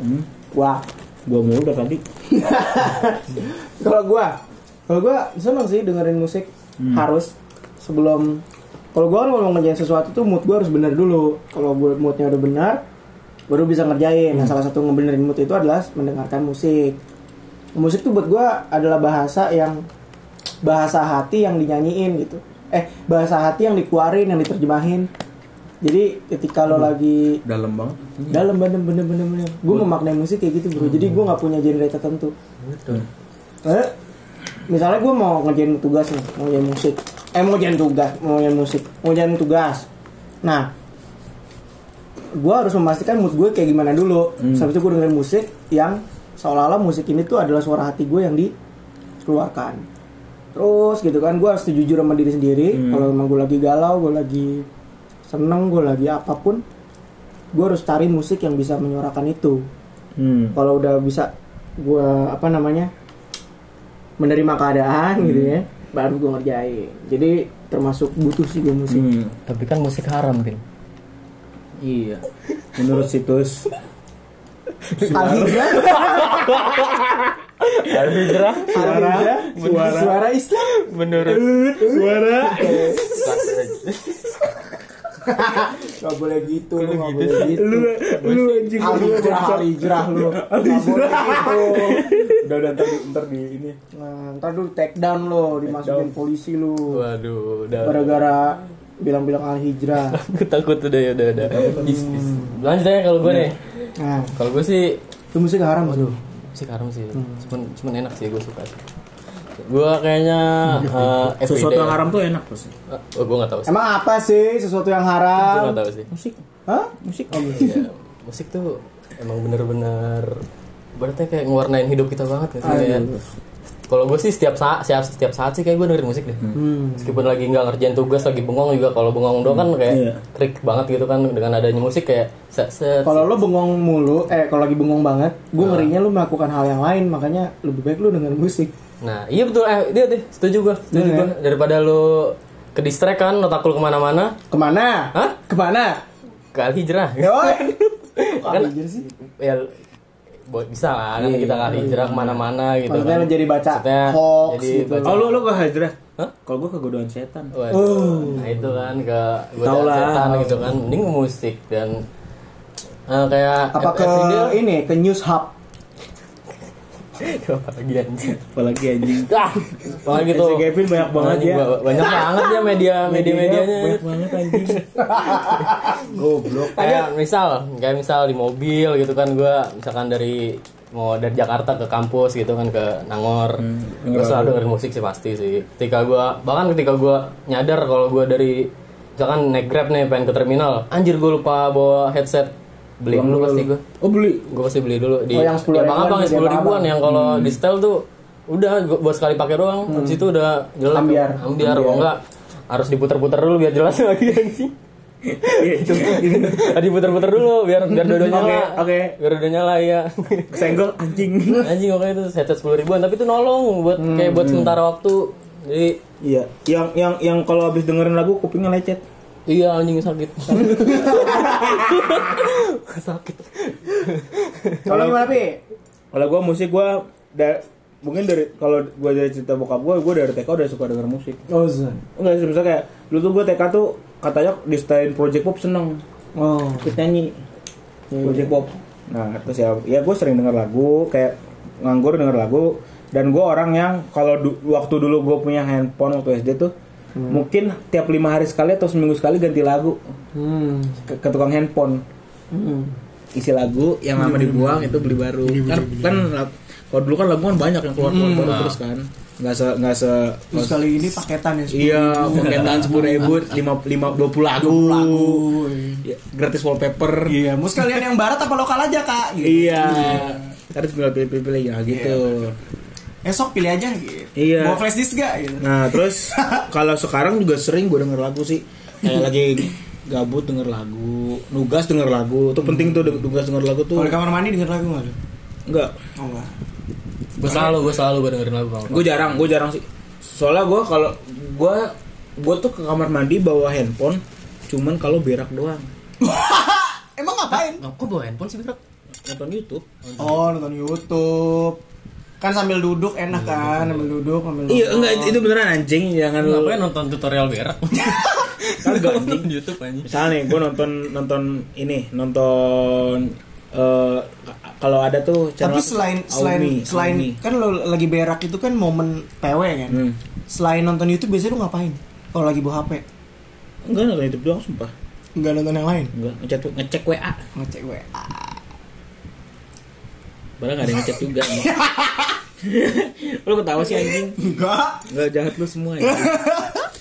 hmm, wah Gua mulu udah tadi. Kalau gua. Kalau gua seneng sih dengerin musik. Harus. Sebelum kalau kan mau ngerjain sesuatu tuh mood gua harus bener dulu. Kalau gua moodnya udah benar baru bisa ngerjain. Nah salah satu ngebenerin mood itu adalah mendengarkan musik. Musik tuh buat gua adalah bahasa yang bahasa hati yang dinyanyiin gitu. Eh bahasa hati yang dikeluarin yang diterjemahin. Jadi ketika lo lagi Dalam banget. Dalam bener bener bener bener. Gue memaknai musik kayak gitu bro. Jadi gue nggak punya genre tertentu. Eh, misalnya gue mau ngerjain tugas nih mau ngerjain musik eh mau ngerjain tugas mau ngerjain musik mau ngerjain tugas. Nah gue harus memastikan mood gue kayak gimana dulu. Sampai itu gue dengerin musik yang seolah-olah musik ini tuh adalah suara hati gue yang dikeluarkan. Terus gitu kan gue harus jujur sama diri sendiri. Kalau emang gue lagi galau gue lagi seneng gue lagi apa pun gue harus cari musik yang bisa menyuarakan itu. Hmm. Kalau udah bisa gue apa namanya menerima keadaan gitu ya baru gue ngerjain. Jadi termasuk butuh sih gue musik. Hmm. Tapi kan musik haram, Pin. Iya. Menurut situs Al-Hijrah Al-Hijrah suara. Suara. Suara Islam. Menurut suara gak boleh gitu lu gak boleh gitu. Lu lu anjing Al-Hijrah Al-Hijrah lu. Gak boleh gitu. Udah udah ntar ntar di ini. Nah, ntar dulu take down lo dimasukin polisi lu. Waduh udah gara-gara bilang-bilang Al-Hijrah aku takut udah ya udah udah. Bis, bis. lanjut aja kalau gue nih. Nah. Kalau gue sih itu musik haram tuh musik haram sih. Cuman cuman enak sih gue suka sih gue kayaknya uh, sesuatu everyday- yang haram tuh enak pasti oh, gue nggak tahu sih. Emang apa sih sesuatu yang haram? Nggak tahu sih. Musik. Hah? musik. Iya, musik tuh emang bener-bener berarti kayak ngewarnain hidup kita banget gitu ya. Kalau gue sih setiap saat setiap, setiap saat sih kayak gue dengerin musik deh. Hmm. Meskipun lagi nggak ngerjain tugas lagi bengong juga kalau bengong doang kan kayak Iya. krik banget gitu kan dengan adanya musik kayak set set. Kalau lo bengong mulu, eh kalau lagi bengong banget, gue ngerinya lo melakukan hal yang lain, makanya lebih baik lo dengan musik. Nah iya betul eh dia deh setuju gue setuju Iya. gue daripada lu ke distract kan otak lu ke mana-mana Ke mana? Hah? Ke mana? ke al hijrah kan Kan sih. ya bisa lah kan Iya, kita kali hijrah ke mana-mana gitu Maksudnya kan jadi baca Maksudnya hoax jadi gitu. baca- oh lu lu ke hijrah Hah? kalau gua kegodohan setan Waduh. Nah itu kan ke godaan lah. setan gitu kan Mending musik dan Eh, kayak Apa ke ini ke News Hub? Apalagi anjing. Apalagi anjing. Ah apalagi Si Kevin banyak banget ya. Ba- banyak banget ya media media medianya banyak banget anjing. Goblok. Kayak misal kayak misal di mobil gitu kan gua misalkan dari mau dari Jakarta ke kampus gitu kan ke Nangor. Hmm, gue selalu dengerin musik sih pasti sih. Ketika gua bahkan ketika gua nyadar kalau gua dari misalkan naik grab nih pengen ke terminal. Anjir gue lupa bawa headset beli dulu pasti gue oh beli? Gue pasti beli dulu. Di Oh, yang 10 ya bang ribuan abang yang di sepuluh Abang ribuan Abang. yang kalau di setel tuh udah buat sekali pakai doang. Habis itu udah jelas Hmm. Ambiar. ambiar. Kalau enggak harus diputer-puter dulu biar jelas lagi anjing. Iya itu. Diputer-puter dulu biar biar Oke, nyala. oke. biar dua nyala ya senggol anjing. Anjing makanya itu headset sepuluh ribuan. Tapi itu nolong buat Hmm, kayak buat sementara waktu. Jadi iya. Yang yang yang kalau habis dengerin lagu kupingnya lecet iya anjing sakit. Sakit. Kalau gimana Pi? kalau gua musik gua da, mungkin dari kalau gua dari cerita bokap gua gua dari TK udah suka denger musik. Oh, Zan. enggak sih misalnya kayak dulu tuh gua TK tuh katanya di style project pop seneng. Oh. ikut nyanyi. Project pop. Nah terus ya ya gue sering denger lagu kayak nganggur denger lagu. Dan gue orang yang kalau du- waktu dulu gue punya handphone waktu SD tuh mungkin tiap lima hari sekali atau seminggu sekali ganti lagu Hmm. ke, ke tukang handphone Hmm. isi lagu yang lama dibuang itu beli baru kan kan kalau dulu kan lagu kan banyak yang keluar keluar baru terus kan nggak se nggak se Terus kali ini paketan ya. iya paketan sepuluh ribu lima lima dua puluh lagu, Ya, gratis wallpaper Iya, mau sekalian yang barat apa lokal aja kak? Gitu. Iya. Harus tinggal pilih-pilih ya gitu. Esok pilih aja gitu. Iya. Mau flash disk gak? Gitu. Nah, terus kalau sekarang juga sering gue denger lagu sih. Kayak lagi gabut denger lagu, nugas denger lagu. Itu penting tuh nugas denger lagu tuh. Kalau di kamar mandi denger lagu nggak? Enggak. Oh enggak. gue selalu gue selalu gue dengerin lagu Gue jarang, gue jarang sih. Soalnya gue kalau gue gue tuh ke kamar mandi bawa handphone cuman kalau berak doang. Emang ngapain? Nah, kok bawa handphone sih Bro? Nonton YouTube. Oh nonton YouTube. Kan sambil duduk enak kan, sambil duduk, sambil Iya, enggak itu beneran anjing, jangan lu. Ngapain nonton tutorial berak? Kagak anjing. YouTube anjing. misalnya nih gue nonton nonton ini nonton eh kalau ada tuh channel Tapi selain selain Aumi, selain Aumi. kan lo lagi berak itu kan momen PW kan. Hmm. Selain nonton YouTube biasanya lu ngapain? Kalau lagi bawa HP? enggak nonton YouTube doang sumpah Enggak nonton yang lain. enggak ngecek ngecek WA Ngecek WA. padahal gak ada yang ngecek juga lu ketawa sih anjing Enggak. enggak jahat lu semua ya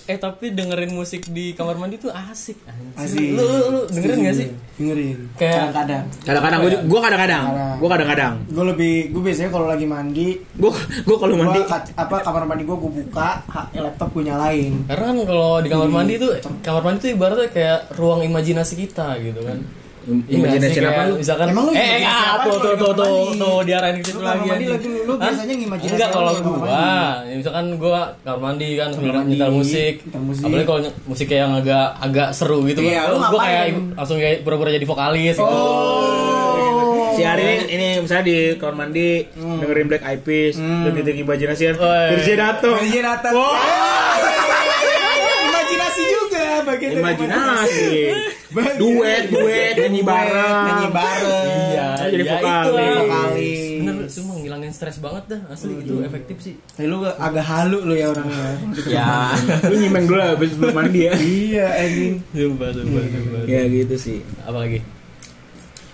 Eh tapi dengerin musik di kamar mandi tuh asik Asik. Lu, lu, lu dengerin gak sih? Dengerin. Kayak- kadang-kadang. kadang-kadang gue gue kadang-kadang Kadang. gue kadang-kadang Gue lebih gue biasanya kalau lagi mandi, gue gue kalau mandi gua apa kamar mandi gue gue buka, laptop gue nyalain. Karena kan kalau di kamar mandi tuh kamar mandi tuh ibaratnya kayak ruang imajinasi kita gitu kan. Imajinasi Iya sih? apa Kayak lu Misalkan Emang lu eh, eh imajinasi ah, tuh tuh tuh tuh tuh diarahin ke situ lagi. kamar mandi lagi lu biasanya ngimajinasi Enggak kalau gua, ya misalkan gua kamar mandi kan sambil nyetel musik. Apalagi kalau musik yang agak agak seru gitu Iya, lu kan. Gua kayak langsung kayak pura-pura jadi vokalis gitu. Oh. si hari ini ini misalnya di kamar mandi dengerin Black Eyed Peas Hmm. dan gitu imajinasian Woi. Virgin datang Virgin datang. Bagian imajinasi duet duet nyanyi bareng nyanyi bareng. Iya, jadi iya, vokalis. itu lah. Vokalis. Bener, cuma ngilangin stres banget dah. Asli itu efektif sih. Tapi lu agak halu lu ya orangnya. Ya. lu nyimeng dulu habis belum mandi ya iya, anjing. Sumpah, sumpah, sumpah. ya gitu sih Apa lagi?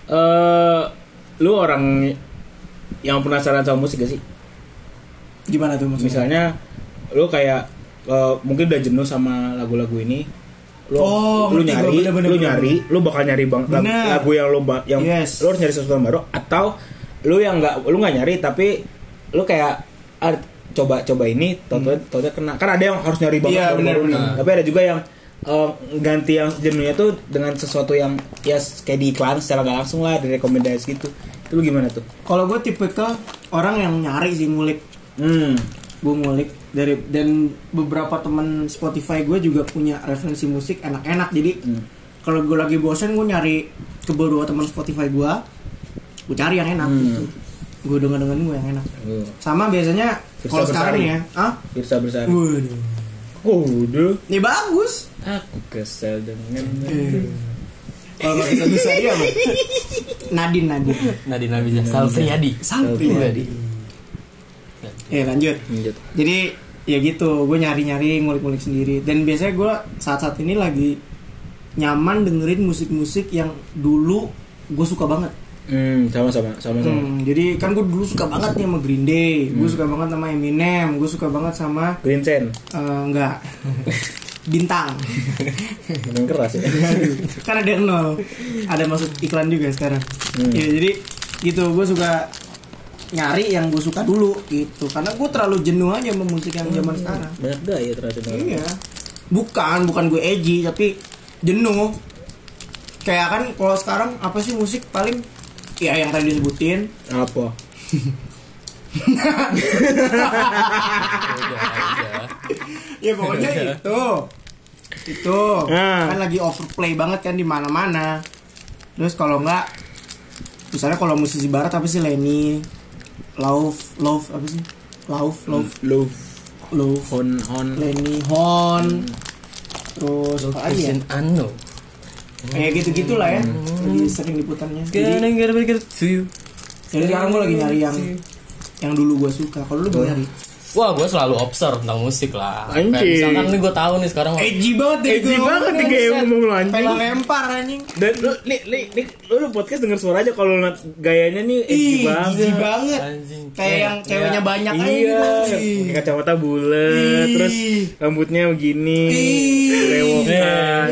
eh lu orang yang penasaran sama musik gak sih Gimana tuh maksudnya? misalnya lu kayak eh, mungkin udah jenuh sama lagu-lagu ini lu, Oh, lu nyari lu bener. nyari lu bakal nyari bang lagu, Bener. lagu yang lu ba- yang Yes. lu harus nyari sesuatu yang baru atau lu yang nggak lu nggak nyari tapi lu kayak ah, coba coba ini tau tau kena kan ada yang harus nyari banget baru- bener, baru. bener. tapi ada juga yang eh, ganti yang jenuhnya tuh dengan sesuatu yang ya kayak di iklan secara nggak langsung lah direkomendasi gitu itu lu gimana tuh Kalau gue tipe ke orang yang nyari sih ngulik. hmm Gue ngulik dari dan beberapa teman Spotify gue juga punya referensi musik enak-enak. Jadi Hmm. kalau gue lagi bosen gue nyari ke beberapa teman Spotify gue, gue cari yang enak Hmm. gitu. Gue denger dengerin gue yang enak. Oh. Sama biasanya kalau sekarang ya, ah, Firsa Bersari waduh, oh udah ini bagus. aku kesel dengan Eh. Kalau nggak bisa bisa dia apa? Nadine Nadine. Nadine Nabila Salpriyadi Salpriyadi Ya lanjut. Lanjut. Jadi ya gitu, gue nyari-nyari ngulik-ngulik sendiri. Dan biasanya gue saat-saat ini lagi nyaman dengerin musik-musik yang dulu gue suka banget. Hmm, sama sama sama sama. Hmm, jadi kan gue dulu suka banget nih sama Green Day, gue suka banget sama Eminem, gue suka banget sama Green Sen. eh, enggak bintang. Yang keras ya. kan ada nol, ada masuk iklan juga sekarang. Hmm. Ya jadi gitu, gue suka nyari yang gue suka dulu gitu, karena gue terlalu jenuh aja sama musik yang zaman sekarang. Banyak gaya ternyata. Iya. Bukan, bukan gue edgy tapi jenuh. Kayak kan kalau sekarang apa sih musik paling ya yang tadi disebutin Apa? Ya pokoknya itu itu Nah. kan lagi overplay banget kan di mana-mana terus kalau nggak misalnya kalau musisi barat apa sih Lenny Love Love apa sih? Love Love Love Love on on. Lenny Hon. Terus apa lagi ya? Ano kayak gitu gitulah ya sering liputannya jadi, Gonna get a bigger to you jadi sekarang gue lagi nyari yang yang dulu gue suka. Kalau lu gue nyari Wah, gue selalu observe tentang musik lah. Kayak Anjing. misalkan nih gue tahu nih sekarang edgy banget deh Edgy gua. banget nih kayak ngomong lu anjing. pengen lempar anjing Dan lu nih nih nih lu, lu podcast denger suara aja kalau liat gayanya nih edgy Ih, banget. edgy banget. Anjing. Kayak yang ceweknya banyak aja Iya, gitu. kacamata bulat, terus rambutnya begini, rewokan.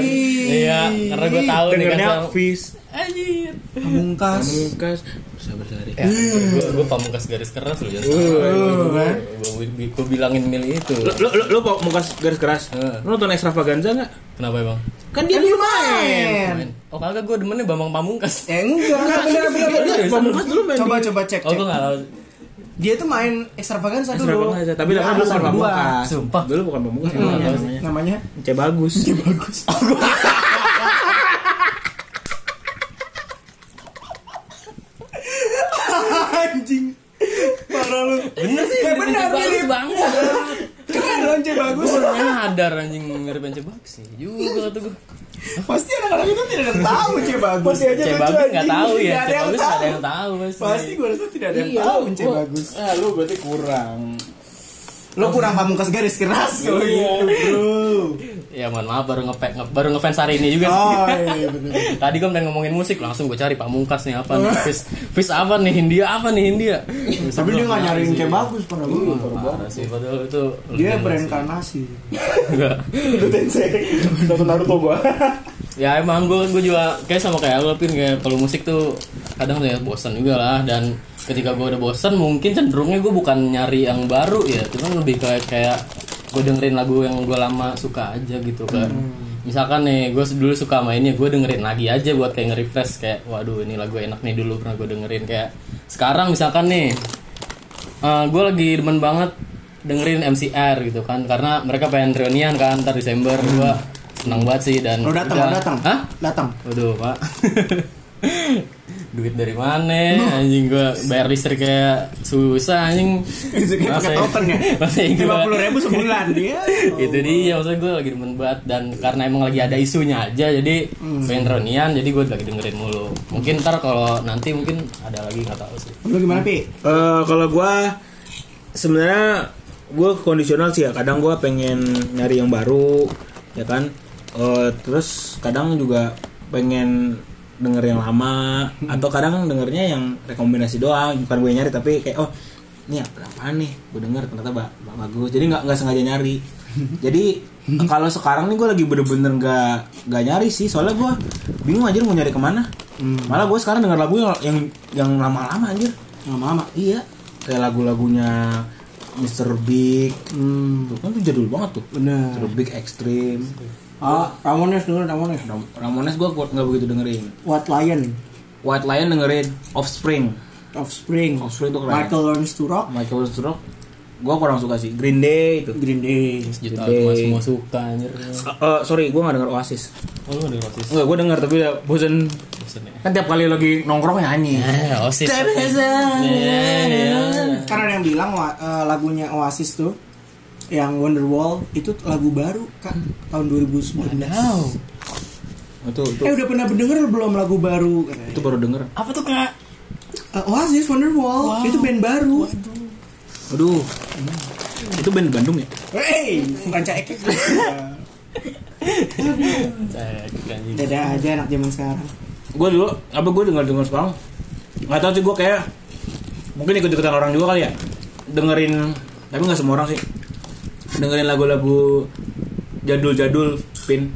Iya, karena gue tahu nih. Dengernya Fis, Anjir. Pamungkas. Pamungkas, sabar sehari. Ya, gue gue pamungkas garis keras loh jangan Uh, kan? Gue gue bilangin milih itu. Lu lu, lu Pamungkas garis keras. Lu nonton extravaganza enggak? Kenapa emang? Kan dia Kan dia main. Oh kagak gue demennya Bambang Pamungkas. Eh enggak, bener bener bener. Pamungkas dulu main. Coba coba cek Oh cek. gue nggak. Dia tuh main extravaganza dulu. Extravaganza, tapi namanya dulu bukan. Pamungkas. Sumpah. Dulu bukan Pamungkas namanya. namanya. namanya C bagus. C bagus. anjing. Parah lu. Bener sih, Ya mirip bener, bagus mirip. banget. Keren dong C bagus. Gue baru nyadar anjing mirip Bence bagus sih juga tuh gue. Pasti anak-anak itu tidak ada yang tahu C bagus. Pasti aja C bagus nggak tahu ya, Tidak C ada yang bagus nggak ada tahu. yang tahu pasti. Pasti gue rasa tidak ada yang Iya, tahu lu- C gua- bagus. Ah, lu berarti kurang. Lo kurang pamungkas garis keras kalau Iya. gitu, bro. Ya mohon maaf baru ngepe nge, baru ngefans hari ini juga. Oh iya bener. Tadi gue pengen ngomongin musik langsung gue cari pamungkas nih apa nih Fis Fis apa nih Hindia apa nih Hindia Tapi dia nggak nyariin C bagus pernah gue. Sih padahal itu Dia berinkarnasi. Enggak. Itu Tensei. Naruto gua. Ya emang gue gue juga kayak sama kayak lo pin kayak kalau musik tuh kadang ya bosan juga lah dan ketika gue udah bosan mungkin cenderungnya gue bukan nyari yang baru ya cuman lebih kayak kayak gue dengerin lagu yang gue lama suka aja gitu kan misalkan nih gue dulu suka sama ini gue dengerin lagi aja buat kayak nge-refresh kayak waduh ini lagu enak nih dulu pernah gue dengerin kayak sekarang misalkan nih gue lagi demen banget dengerin MCR gitu kan karena mereka pengen reunian kan ntar Desember gue senang banget sih dan Lo datang, lo datang. Hah? Datang. Waduh pak Duit dari mana Anjing gua bayar listrik kayak susah anjing pakai token ya? Masa Lima gua puluh ribu sebulan dia. Itu dia maksudnya gue lagi demen banget Dan karena emang lagi ada isunya aja Jadi pengen reunian Jadi gue lagi dengerin mulu Mungkin ntar kalau nanti mungkin ada lagi nggak tahu sih Lo gimana pi? Eh, kalau gua sebenarnya gua kondisional sih ya. Kadang gua pengen nyari yang baru, ya kan. Eh, terus kadang juga pengen denger yang lama atau kadang dengernya yang rekomendasi doang bukan gue nyari tapi kayak oh ini apa nih gue denger ternyata ba- ba- bagus jadi nggak nggak sengaja nyari jadi kalau sekarang nih gue lagi bener-bener nggak nggak nyari sih soalnya gue bingung anjir mau nyari ke mana malah gue sekarang denger lagu yang yang yang lama-lama anjir Lama-lama. Iya, kayak lagu-lagunya Mr. Big. Hmm. Tuh kan tuh jadul banget tuh. Bener. Mr. Big Extreme. Ah, Ramones dulu Ramones. Ram- Ramones gua gua nggak begitu dengerin. White Lion, White Lion dengerin. Offspring. Offspring, Offspring tuh keren. Michael Learns to Rock, Michael Stroke. Gua kurang suka sih. Green Day itu. Green Day. Juta Gede. cuma semua suka anjir Eh, eh, sorry, gua nggak denger Oasis. Oh lu ada Oasis Enggak, gua denger tapi udah bosen. Bosen ya Kan tiap kali lagi nongkrong nyanyi. Eh, Oasis Iya, iya. Karena ada yang bilang wa- eh, lagunya Oasis tuh yang Wonderwall itu lagu baru kan tahun 2019. Wow. Itu itu, Eh udah pernah denger belum lagu baru? katanya. itu baru denger. Apa tuh kak? Uh, Oasis Wonderwall itu band baru. Aduh. Itu band Bandung ya? Hey, bukan anjing. Dada aja anak zaman sekarang. Gue dulu apa gue denger denger sekarang nggak tahu sih gue kayak mungkin ikut ikutan orang juga kali ya dengerin tapi nggak semua orang sih dengerin lagu-lagu jadul-jadul pin.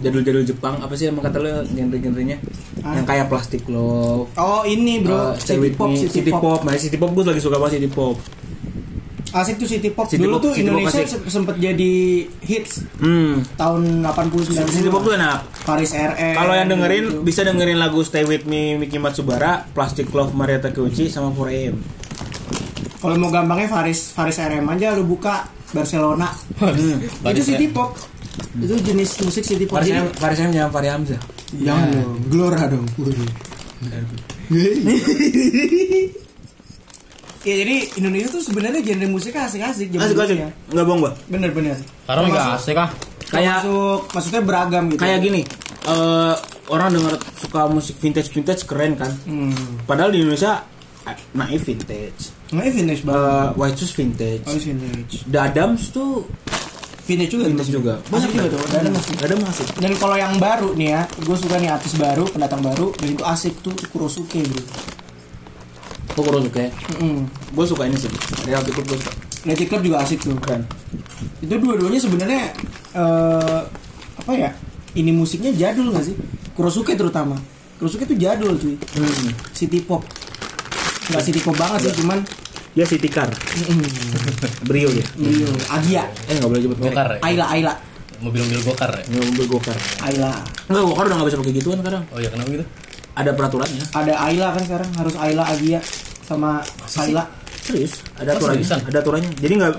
Jadul-jadul Jepang apa sih emang kata lo genre-genrenya? Ah. yang kayak plastic love. Oh ini bro, uh, city pop, city, city pop. pop, nah city pop gue lagi suka banget city pop. Asik tuh city pop. City Dulu pop, tuh city pop Indonesia se- sempet jadi hits. Hmm. Tahun 80 90 city pop tuh enak. Paris RR. kalau yang dengerin gitu. bisa dengerin lagu Stay With Me Miki Matsubara Plastic Love Maria Takeuchi sama 4AM Kalau mau gampangnya Faris Faris RM aja lu buka Barcelona. hmm. itu city pop. Itu jenis musik city pop. M, Faris M jangan Fahri Hamzah Jangan dong, Glora dong. ya jadi Indonesia tuh sebenarnya genre musiknya asik-asik. zaman asik asik dulunya. nggak bohong gua Bener-bener. Sekarang nggak Termasuk- asik kah? Kayak- termasuk- maksudnya beragam gitu. kayak gini eh orang dengar suka musik vintage vintage keren kan Hmm. padahal di Indonesia naif vintage Nggak vintage banget. Eh, White Shoes vintage Oh, vintage. The Adams tuh Vintage juga. vintage juga Asik juga tuh. Dan masih. ada masih Dan kalau yang baru nih ya, gue suka nih artis baru, pendatang baru, dan itu asik tuh Kurosuke bro. suka ya Mm gue suka ini sih Reality Club gue suka Leti Club juga asik tuh. keren Itu dua-duanya sebenarnya eh apa ya? Ini musiknya jadul gak sih? Kurosuke terutama. Kurosuke tuh jadul cuy. hmm. City pop. Gak city pop banget sih, cuman dia city car mm, Brio dia iya, Agia, eh nggak boleh merek Gokar ya? Ayla, Ayla, Mobil-mobil gokar ya? Nggak mobil gokar Ayla. Enggak, gokar udah nggak bisa pakai gituan sekarang Oh iya kenapa gitu? ada peraturannya Ada Ayla kan sekarang harus Ayla, Agia sama Ayla. serius ada Oh, aturannya seriusan? ada aturannya jadi nggak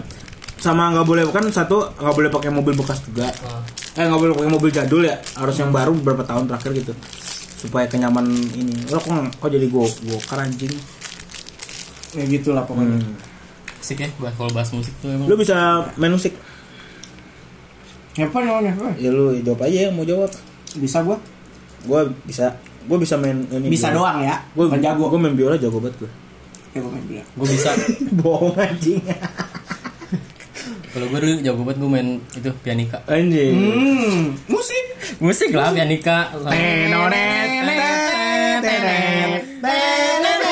sama nggak boleh kan satu nggak boleh pakai mobil bekas juga Ah. eh nggak boleh pakai mobil jadul ya harus yang baru beberapa tahun terakhir gitu supaya kenyaman ini lo kok kok jadi go go anjing Ya gitulah pokoknya. Hmm. Asik ya kalau bahas musik tuh emang. lo bisa main musik Apa namanya? Apa? ya lu jawab aja yang mau jawab Bisa gua? gue bisa gue bisa main ini Bisa doang ya. gue Bukan jago. gue main biola jago banget gue Ya gua main bilang. Gue bisa. bohong anjing Kalau gue dulu jago banget gue main itu pianika. anjing Hmm, musik. Musik lah pianika. Tenonet, tenet, tenet, tenet.